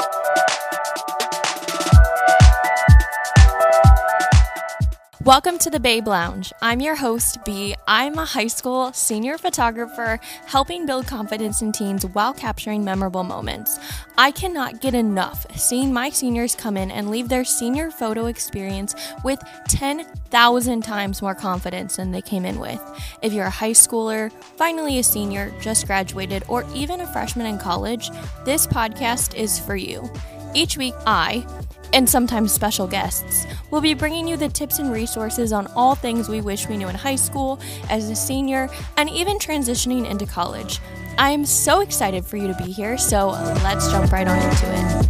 Thank you. Welcome to the Babe Lounge. I'm your host, Bea. I'm a high school senior photographer helping build confidence in teens while capturing memorable moments. I cannot get enough seeing my seniors come in and leave their senior photo experience with 10,000 times more confidence than they came in with. If you're a high schooler, finally a senior, just graduated, or even a freshman in college, this podcast is for you. Each week, I, and sometimes special guests. We'll be bringing you the tips and resources on all things we wish we knew in high school, as a senior, and even transitioning into college. I am so excited for you to be here, so let's jump right on into it.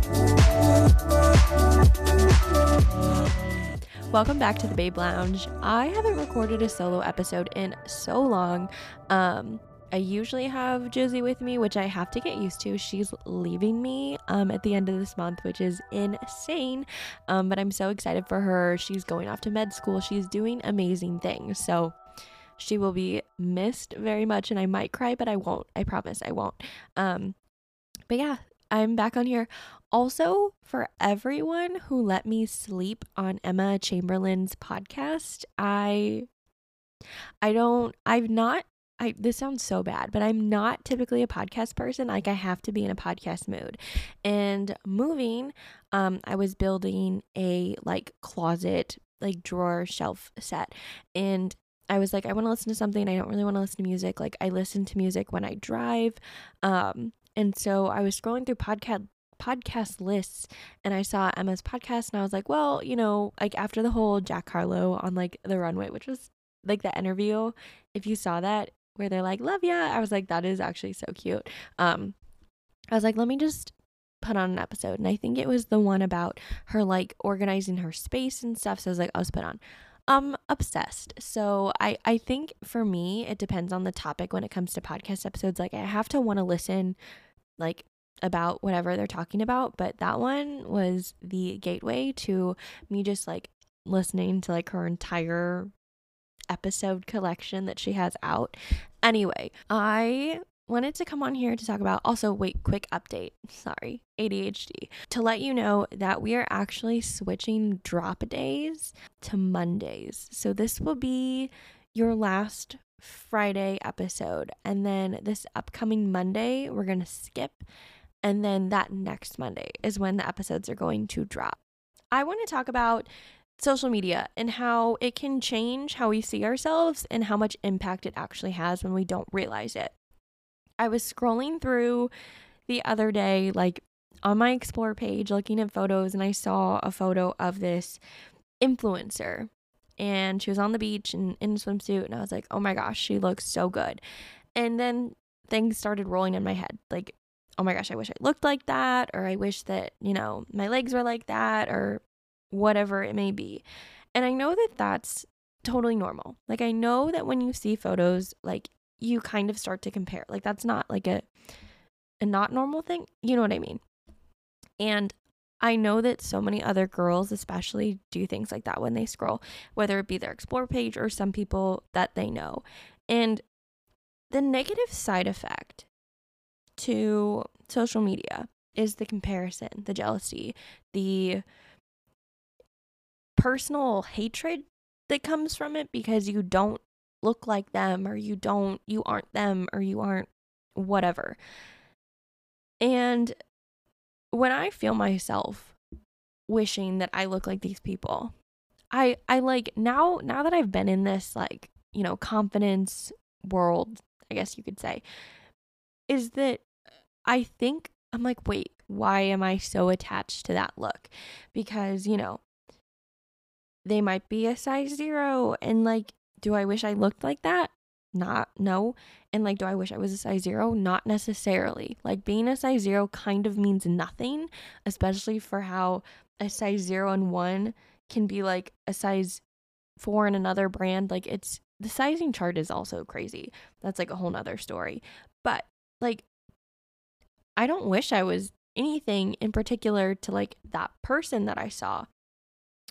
Welcome back to the Babe Lounge. I haven't recorded a solo episode in so long. Um, I usually have Josie with me, which I have to get used to. She's leaving me um, at the end of this month, which is insane. Um, but I'm so excited for her. She's going off to med school. She's doing amazing things. So she will be missed very much, and I might cry, but I won't. I promise I won't. Um, but yeah, I'm back on here. Also, for everyone who let me sleep on Emma Chamberlain's podcast, I I don't I've not I this sounds so bad, but I'm not typically a podcast person. Like I have to be in a podcast mood. And moving, um, I was building a like closet, like drawer shelf set. And I was like, I want to listen to something. I don't really want to listen to music. Like I listen to music when I drive. Um, and so I was scrolling through podcast podcast lists and I saw Emma's podcast and I was like, well, you know, like after the whole Jack Harlow on like the runway, which was like the interview, if you saw that, where they're like, love ya. I was like, that is actually so cute. Um, I was like, let me just put on an episode. And I think it was the one about her like organizing her space and stuff. So I was like, I'll just put on. I'm obsessed. So I I think for me it depends on the topic when it comes to podcast episodes. Like I have to want to listen like about whatever they're talking about, but that one was the gateway to me just like listening to like her entire episode collection that she has out. Anyway, I wanted to come on here to talk about also wait quick update sorry adhd to let you know that we are actually switching drop days to mondays so this will be your last friday episode and then this upcoming monday we're going to skip and then that next monday is when the episodes are going to drop i want to talk about social media and how it can change how we see ourselves and how much impact it actually has when we don't realize it. I was scrolling through the other day, like on my explore page, looking at photos, and I saw a photo of this influencer. And she was on the beach and in a swimsuit, and I was like, oh my gosh, she looks so good. And then things started rolling in my head like, oh my gosh, I wish I looked like that, or I wish that, you know, my legs were like that, or whatever it may be. And I know that that's totally normal. Like I know that when you see photos, like you kind of start to compare. Like that's not like a a not normal thing. You know what I mean? And I know that so many other girls especially do things like that when they scroll, whether it be their explore page or some people that they know. And the negative side effect to social media is the comparison, the jealousy, the personal hatred that comes from it because you don't look like them or you don't you aren't them or you aren't whatever. And when I feel myself wishing that I look like these people, I I like now now that I've been in this like, you know, confidence world, I guess you could say, is that I think I'm like, wait, why am I so attached to that look? Because, you know, they might be a size zero. And like, do I wish I looked like that? Not, no. And like, do I wish I was a size zero? Not necessarily. Like, being a size zero kind of means nothing, especially for how a size zero and one can be like a size four in another brand. Like, it's the sizing chart is also crazy. That's like a whole nother story. But like, I don't wish I was anything in particular to like that person that I saw.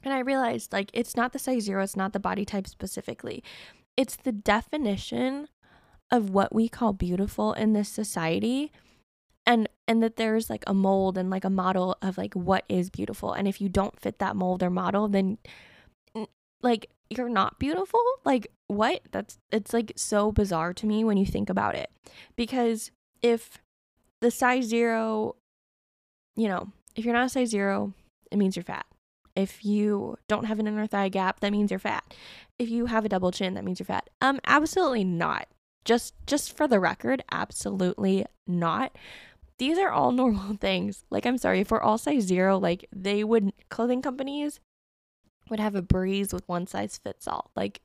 And I realized like it's not the size zero, it's not the body type specifically. It's the definition of what we call beautiful in this society and and that there's like a mold and like a model of like what is beautiful. And if you don't fit that mold or model then like you're not beautiful. Like what? That's it's like so bizarre to me when you think about it. Because if the size 0 you know if you're not a size 0 it means you're fat if you don't have an inner thigh gap that means you're fat if you have a double chin that means you're fat um absolutely not just just for the record absolutely not these are all normal things. Like, I'm sorry, if we're all size zero, like, they would, clothing companies would have a breeze with one size fits all. Like,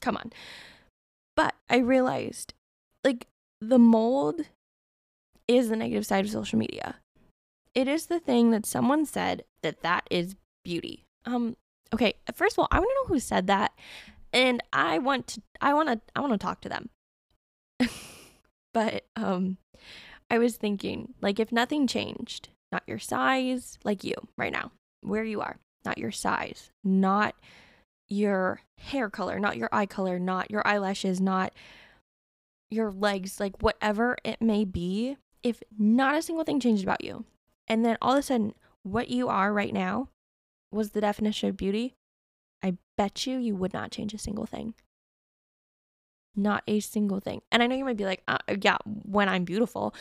come on. But I realized, like, the mold is the negative side of social media. It is the thing that someone said that that is beauty. Um, okay, first of all, I want to know who said that, and I want to, I want to, I want to talk to them. but um, I was thinking, like, if nothing changed, not your size, like you right now, where you are, not your size, not your hair color, not your eye color, not your eyelashes, not your legs, like whatever it may be, if not a single thing changed about you, and then all of a sudden what you are right now was the definition of beauty, I bet you you would not change a single thing. Not a single thing. And I know you might be like, uh, yeah, when I'm beautiful.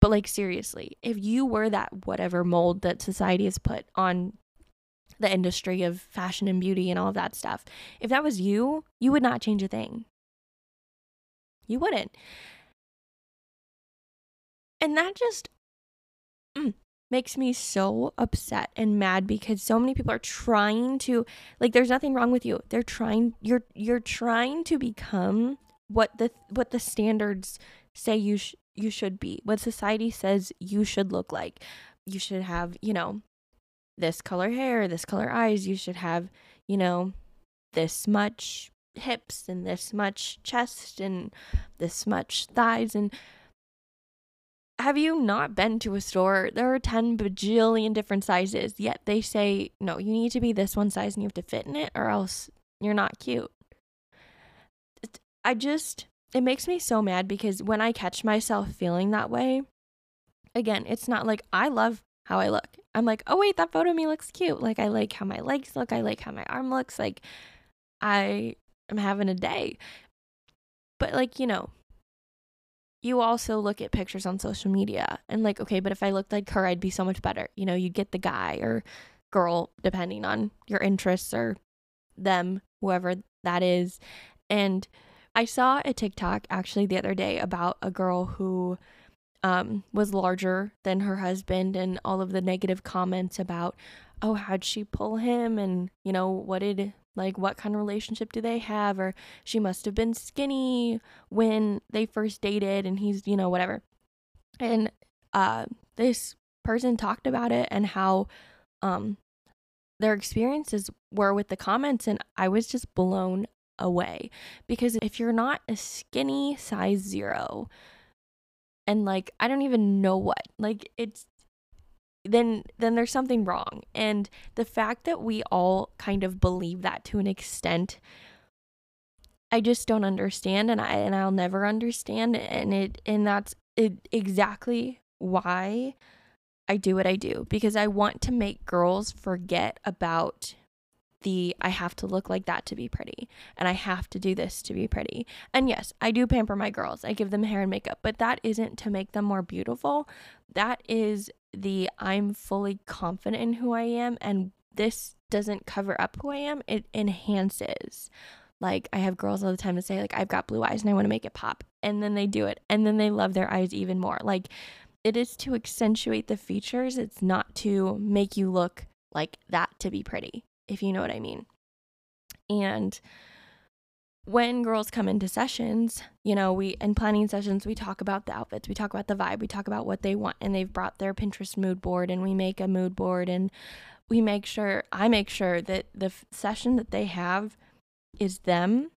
But like, seriously, if you were that whatever mold that society has put on the industry of fashion and beauty and all of that stuff, if that was you, you would not change a thing. You wouldn't. And that just mm, makes me so upset and mad because so many people are trying to like there's nothing wrong with you. They're trying you're you're trying to become what the what the standards say you sh- you should be. What society says you should look like. You should have, you know, this color hair, this color eyes, you should have, you know, this much hips and this much chest and this much thighs and have you not been to a store? There are 10 bajillion different sizes, yet they say, no, you need to be this one size and you have to fit in it or else you're not cute. I just, it makes me so mad because when I catch myself feeling that way, again, it's not like I love how I look. I'm like, oh, wait, that photo of me looks cute. Like, I like how my legs look. I like how my arm looks. Like, I am having a day. But, like, you know, you also look at pictures on social media and like, okay, but if I looked like her, I'd be so much better. You know, you get the guy or girl, depending on your interests or them, whoever that is. And I saw a TikTok actually the other day about a girl who um, was larger than her husband and all of the negative comments about, oh, how'd she pull him? And, you know, what did like, what kind of relationship do they have? Or she must have been skinny when they first dated and he's, you know, whatever. And uh, this person talked about it and how um, their experiences were with the comments. And I was just blown away because if you're not a skinny size zero, and like I don't even know what. Like it's then then there's something wrong. And the fact that we all kind of believe that to an extent I just don't understand and I and I'll never understand and it and that's it exactly why I do what I do because I want to make girls forget about the I have to look like that to be pretty and I have to do this to be pretty. And yes, I do pamper my girls. I give them hair and makeup, but that isn't to make them more beautiful. That is the I'm fully confident in who I am and this doesn't cover up who I am, it enhances. Like I have girls all the time to say like I've got blue eyes and I want to make it pop and then they do it and then they love their eyes even more. Like it is to accentuate the features, it's not to make you look like that to be pretty, if you know what I mean. And when girls come into sessions, you know, we in planning sessions, we talk about the outfits, we talk about the vibe, we talk about what they want, and they've brought their Pinterest mood board, and we make a mood board, and we make sure, I make sure that the f- session that they have is them,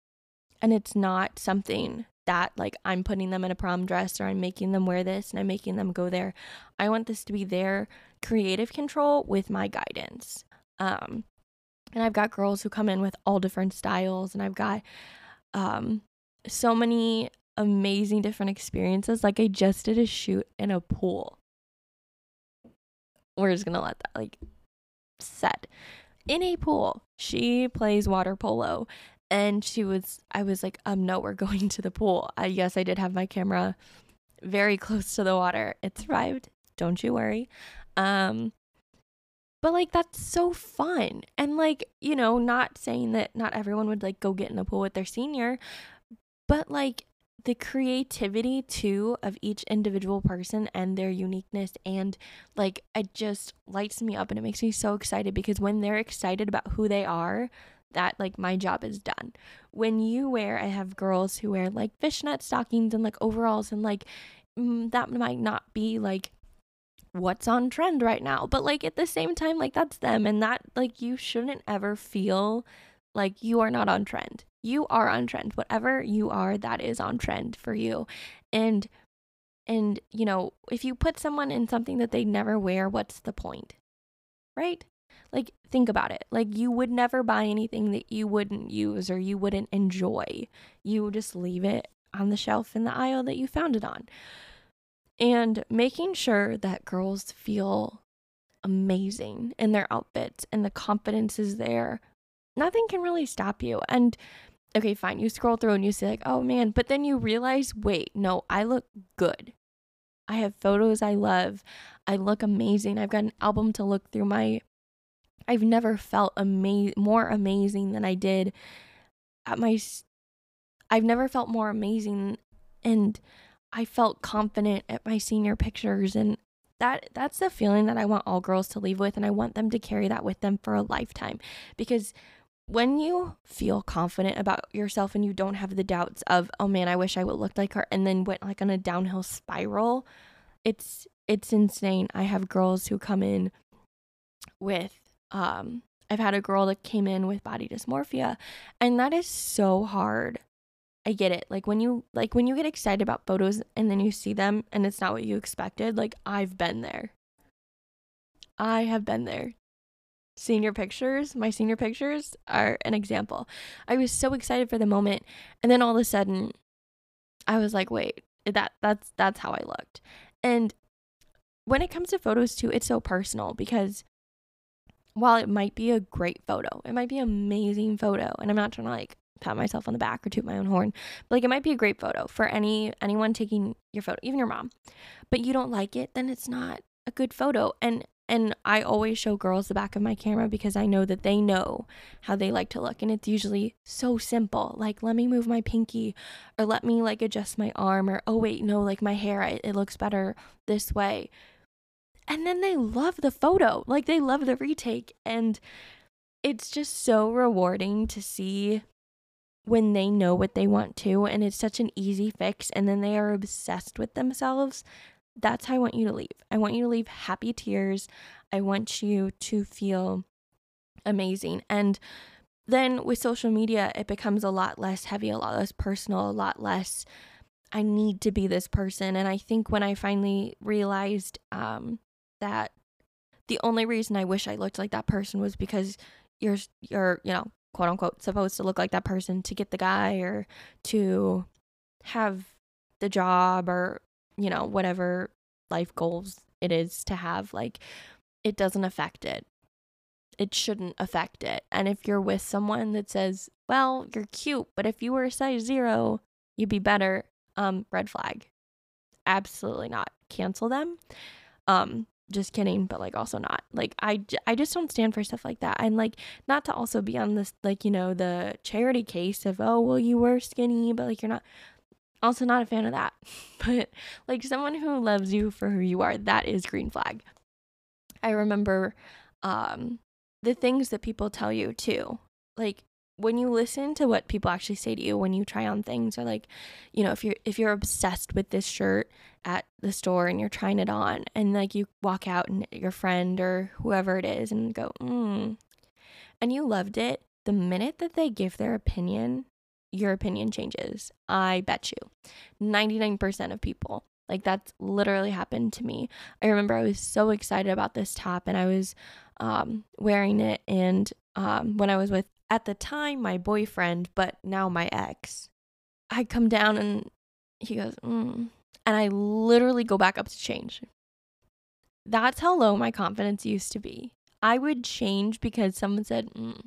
and it's not something that like I'm putting them in a prom dress or I'm making them wear this and I'm making them go there. I want this to be their creative control with my guidance. Um, and I've got girls who come in with all different styles, and I've got um, so many amazing different experiences. Like I just did a shoot in a pool. We're just gonna let that like set in a pool. She plays water polo and she was I was like, um no, we're going to the pool. I yes, I did have my camera very close to the water. It survived. Don't you worry. Um but like that's so fun. And like, you know, not saying that not everyone would like go get in the pool with their senior, but like the creativity too of each individual person and their uniqueness and like it just lights me up and it makes me so excited because when they're excited about who they are that like my job is done when you wear i have girls who wear like fishnet stockings and like overalls and like mm, that might not be like what's on trend right now but like at the same time like that's them and that like you shouldn't ever feel like you are not on trend. You are on trend. Whatever you are that is on trend for you. And and you know if you put someone in something that they never wear what's the point? Right? Like think about it. Like you would never buy anything that you wouldn't use or you wouldn't enjoy. You just leave it on the shelf in the aisle that you found it on and making sure that girls feel amazing in their outfits and the confidence is there. Nothing can really stop you. And okay, fine, you scroll through and you say, like, oh man, but then you realize, wait, no, I look good. I have photos I love. I look amazing. I've got an album to look through. My I've never felt ama- more amazing than I did at my I've never felt more amazing and I felt confident at my senior pictures and that that's the feeling that I want all girls to leave with and I want them to carry that with them for a lifetime. Because when you feel confident about yourself and you don't have the doubts of oh man I wish I would look like her and then went like on a downhill spiral it's it's insane. I have girls who come in with um I've had a girl that came in with body dysmorphia and that is so hard I get it. Like when you like when you get excited about photos and then you see them and it's not what you expected, like I've been there. I have been there. Senior pictures, my senior pictures are an example. I was so excited for the moment and then all of a sudden I was like, "Wait, that that's that's how I looked." And when it comes to photos too, it's so personal because while it might be a great photo, it might be an amazing photo, and I'm not trying to like pat myself on the back or toot my own horn. But like it might be a great photo for any anyone taking your photo, even your mom. But you don't like it, then it's not a good photo. And and I always show girls the back of my camera because I know that they know how they like to look and it's usually so simple. Like let me move my pinky or let me like adjust my arm or oh wait, no, like my hair it, it looks better this way. And then they love the photo. Like they love the retake and it's just so rewarding to see when they know what they want to and it's such an easy fix and then they are obsessed with themselves, that's how I want you to leave. I want you to leave happy tears. I want you to feel amazing. And then with social media, it becomes a lot less heavy, a lot less personal, a lot less. I need to be this person. And I think when I finally realized um, that the only reason I wish I looked like that person was because you're, you're, you know, quote unquote supposed to look like that person to get the guy or to have the job or you know whatever life goals it is to have like it doesn't affect it. It shouldn't affect it. And if you're with someone that says well you're cute but if you were a size 0 you'd be better um red flag. Absolutely not. Cancel them. Um just kidding but like also not. Like I, I just don't stand for stuff like that. And like not to also be on this like you know the charity case of oh well you were skinny but like you're not also not a fan of that. But like someone who loves you for who you are that is green flag. I remember um the things that people tell you too. Like when you listen to what people actually say to you when you try on things or like you know if you're if you're obsessed with this shirt at the store and you're trying it on and like you walk out and your friend or whoever it is and go mm, and you loved it the minute that they give their opinion your opinion changes. I bet you. 99% of people. Like that's literally happened to me. I remember i was so excited about this top and i was um, wearing it and um, when i was with at the time my boyfriend, but now my ex. I come down and he goes, mm. and I literally go back up to change. That's how low my confidence used to be. I would change because someone said, mm.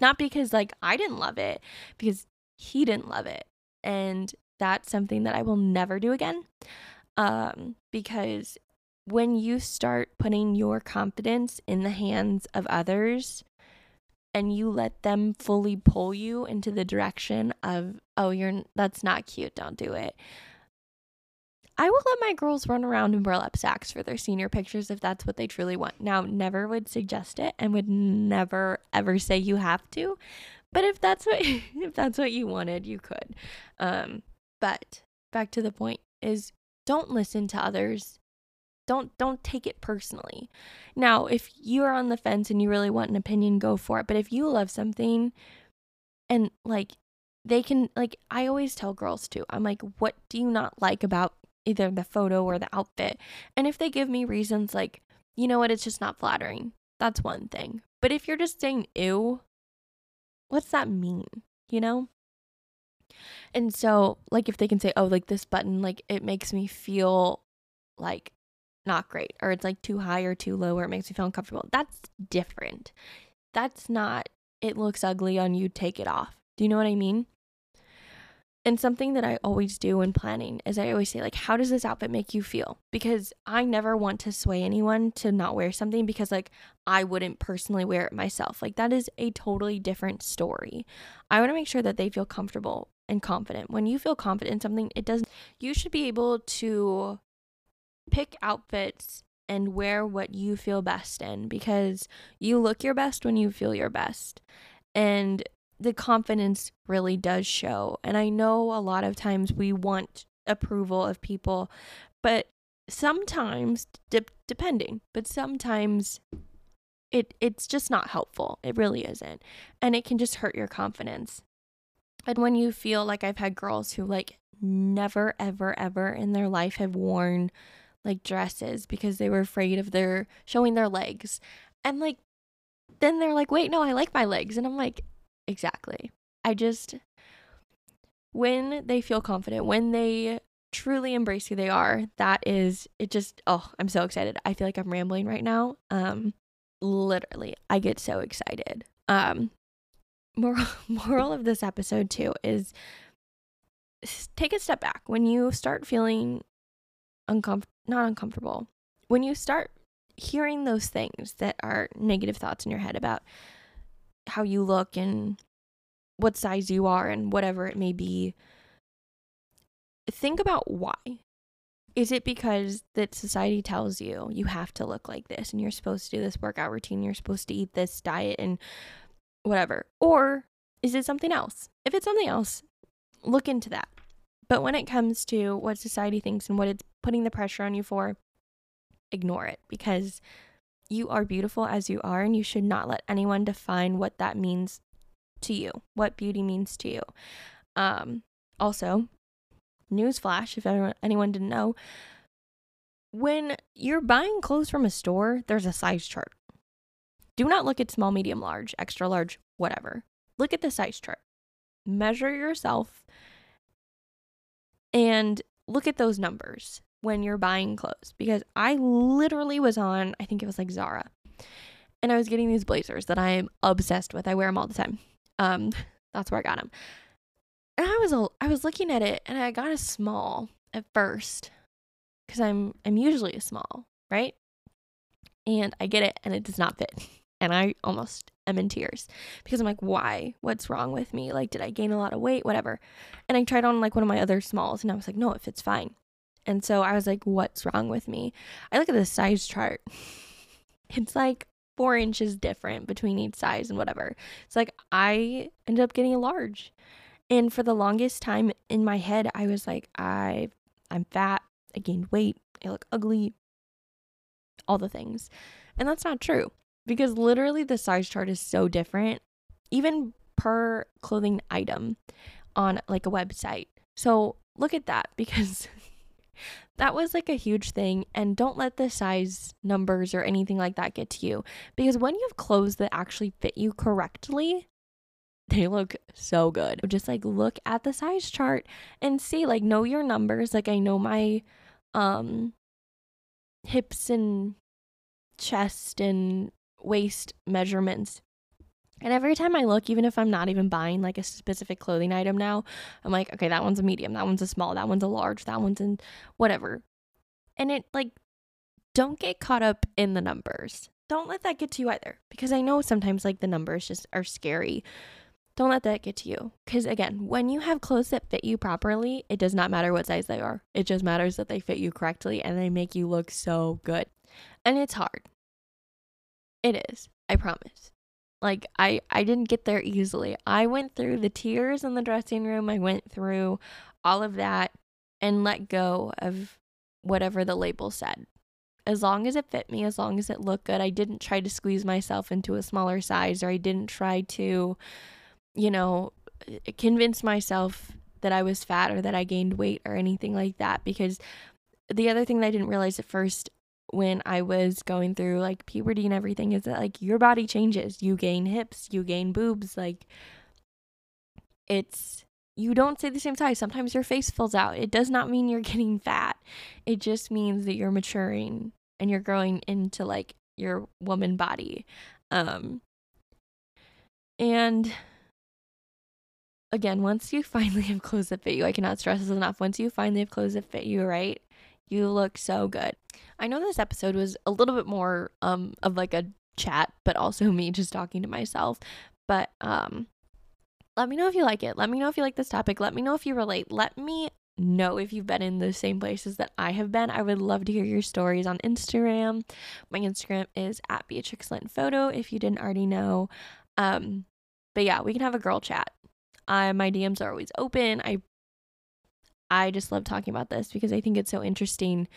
not because like I didn't love it, because he didn't love it. And that's something that I will never do again. Um, because when you start putting your confidence in the hands of others and you let them fully pull you into the direction of, oh, you're that's not cute, don't do it. I will let my girls run around in burlap sacks for their senior pictures if that's what they truly want. Now, never would suggest it and would never ever say you have to. But if that's what if that's what you wanted, you could. Um, but back to the point is don't listen to others. Don't don't take it personally. Now, if you're on the fence and you really want an opinion, go for it. But if you love something and like they can like I always tell girls too. I'm like, "What do you not like about either the photo or the outfit?" And if they give me reasons like, "You know what, it's just not flattering." That's one thing. But if you're just saying ew, what's that mean? You know? And so, like, if they can say, oh, like this button, like it makes me feel like not great, or it's like too high or too low, or it makes me feel uncomfortable, that's different. That's not, it looks ugly on you, take it off. Do you know what I mean? And something that I always do when planning is I always say, like, how does this outfit make you feel? Because I never want to sway anyone to not wear something because, like, I wouldn't personally wear it myself. Like, that is a totally different story. I want to make sure that they feel comfortable and confident. When you feel confident in something, it doesn't, you should be able to pick outfits and wear what you feel best in because you look your best when you feel your best. And the confidence really does show. And I know a lot of times we want approval of people, but sometimes de- depending, but sometimes it it's just not helpful. It really isn't. And it can just hurt your confidence. And when you feel like I've had girls who like never ever ever in their life have worn like dresses because they were afraid of their showing their legs. And like then they're like, "Wait, no, I like my legs." And I'm like, Exactly. I just, when they feel confident, when they truly embrace who they are, that is, it just, oh, I'm so excited. I feel like I'm rambling right now. Um, literally, I get so excited. Um, moral, moral of this episode too is take a step back when you start feeling uncomfortable, not uncomfortable, when you start hearing those things that are negative thoughts in your head about how you look and what size you are and whatever it may be. Think about why. Is it because that society tells you you have to look like this and you're supposed to do this workout routine, you're supposed to eat this diet and whatever? Or is it something else? If it's something else, look into that. But when it comes to what society thinks and what it's putting the pressure on you for, ignore it because you are beautiful as you are, and you should not let anyone define what that means to you, what beauty means to you. Um, also, newsflash if anyone, anyone didn't know, when you're buying clothes from a store, there's a size chart. Do not look at small, medium, large, extra large, whatever. Look at the size chart. Measure yourself and look at those numbers when you're buying clothes because I literally was on, I think it was like Zara, and I was getting these blazers that I'm obsessed with. I wear them all the time. Um, that's where I got them. And I was I was looking at it and I got a small at first because I'm I'm usually a small, right? And I get it and it does not fit. And I almost am in tears because I'm like, why? What's wrong with me? Like, did I gain a lot of weight? Whatever. And I tried on like one of my other smalls and I was like, no, it fits fine. And so I was like, what's wrong with me? I look at the size chart. It's like four inches different between each size and whatever. It's like I ended up getting a large. And for the longest time in my head, I was like, I I'm fat, I gained weight, I look ugly, all the things. And that's not true. Because literally the size chart is so different, even per clothing item on like a website. So look at that because that was like a huge thing. And don't let the size numbers or anything like that get to you. Because when you have clothes that actually fit you correctly, they look so good. Just like look at the size chart and see like know your numbers. Like I know my um hips and chest and waist measurements. And every time I look, even if I'm not even buying like a specific clothing item now, I'm like, okay, that one's a medium, that one's a small, that one's a large, that one's in whatever. And it like, don't get caught up in the numbers. Don't let that get to you either. Because I know sometimes like the numbers just are scary. Don't let that get to you. Because again, when you have clothes that fit you properly, it does not matter what size they are. It just matters that they fit you correctly and they make you look so good. And it's hard. It is. I promise. Like I I didn't get there easily. I went through the tears in the dressing room. I went through all of that and let go of whatever the label said. As long as it fit me, as long as it looked good, I didn't try to squeeze myself into a smaller size or I didn't try to you know, eh, convince myself that I was fat or that I gained weight or anything like that because the other thing that I didn't realize at first when I was going through like puberty and everything is that like your body changes. You gain hips, you gain boobs. Like it's, you don't stay the same size. Sometimes your face fills out. It does not mean you're getting fat, it just means that you're maturing and you're growing into like your woman body. Um, and again, once you finally have clothes that fit you, I cannot stress this enough. Once you finally have clothes that fit you, right? You look so good. I know this episode was a little bit more um of like a chat, but also me just talking to myself. But um let me know if you like it. Let me know if you like this topic. Let me know if you relate. Let me know if you've been in the same places that I have been. I would love to hear your stories on Instagram. My Instagram is at Beatrix Lin Photo if you didn't already know. Um, but yeah, we can have a girl chat. I my DMs are always open. I I just love talking about this because I think it's so interesting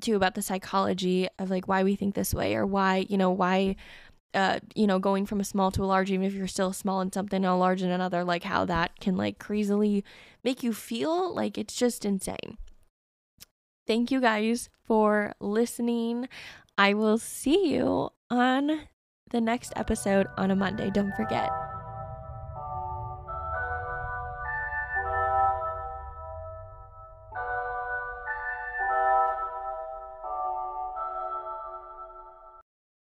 too about the psychology of like why we think this way or why, you know, why uh, you know, going from a small to a large, even if you're still small in something and a large in another, like how that can like crazily make you feel like it's just insane. Thank you guys for listening. I will see you on the next episode on a Monday. Don't forget.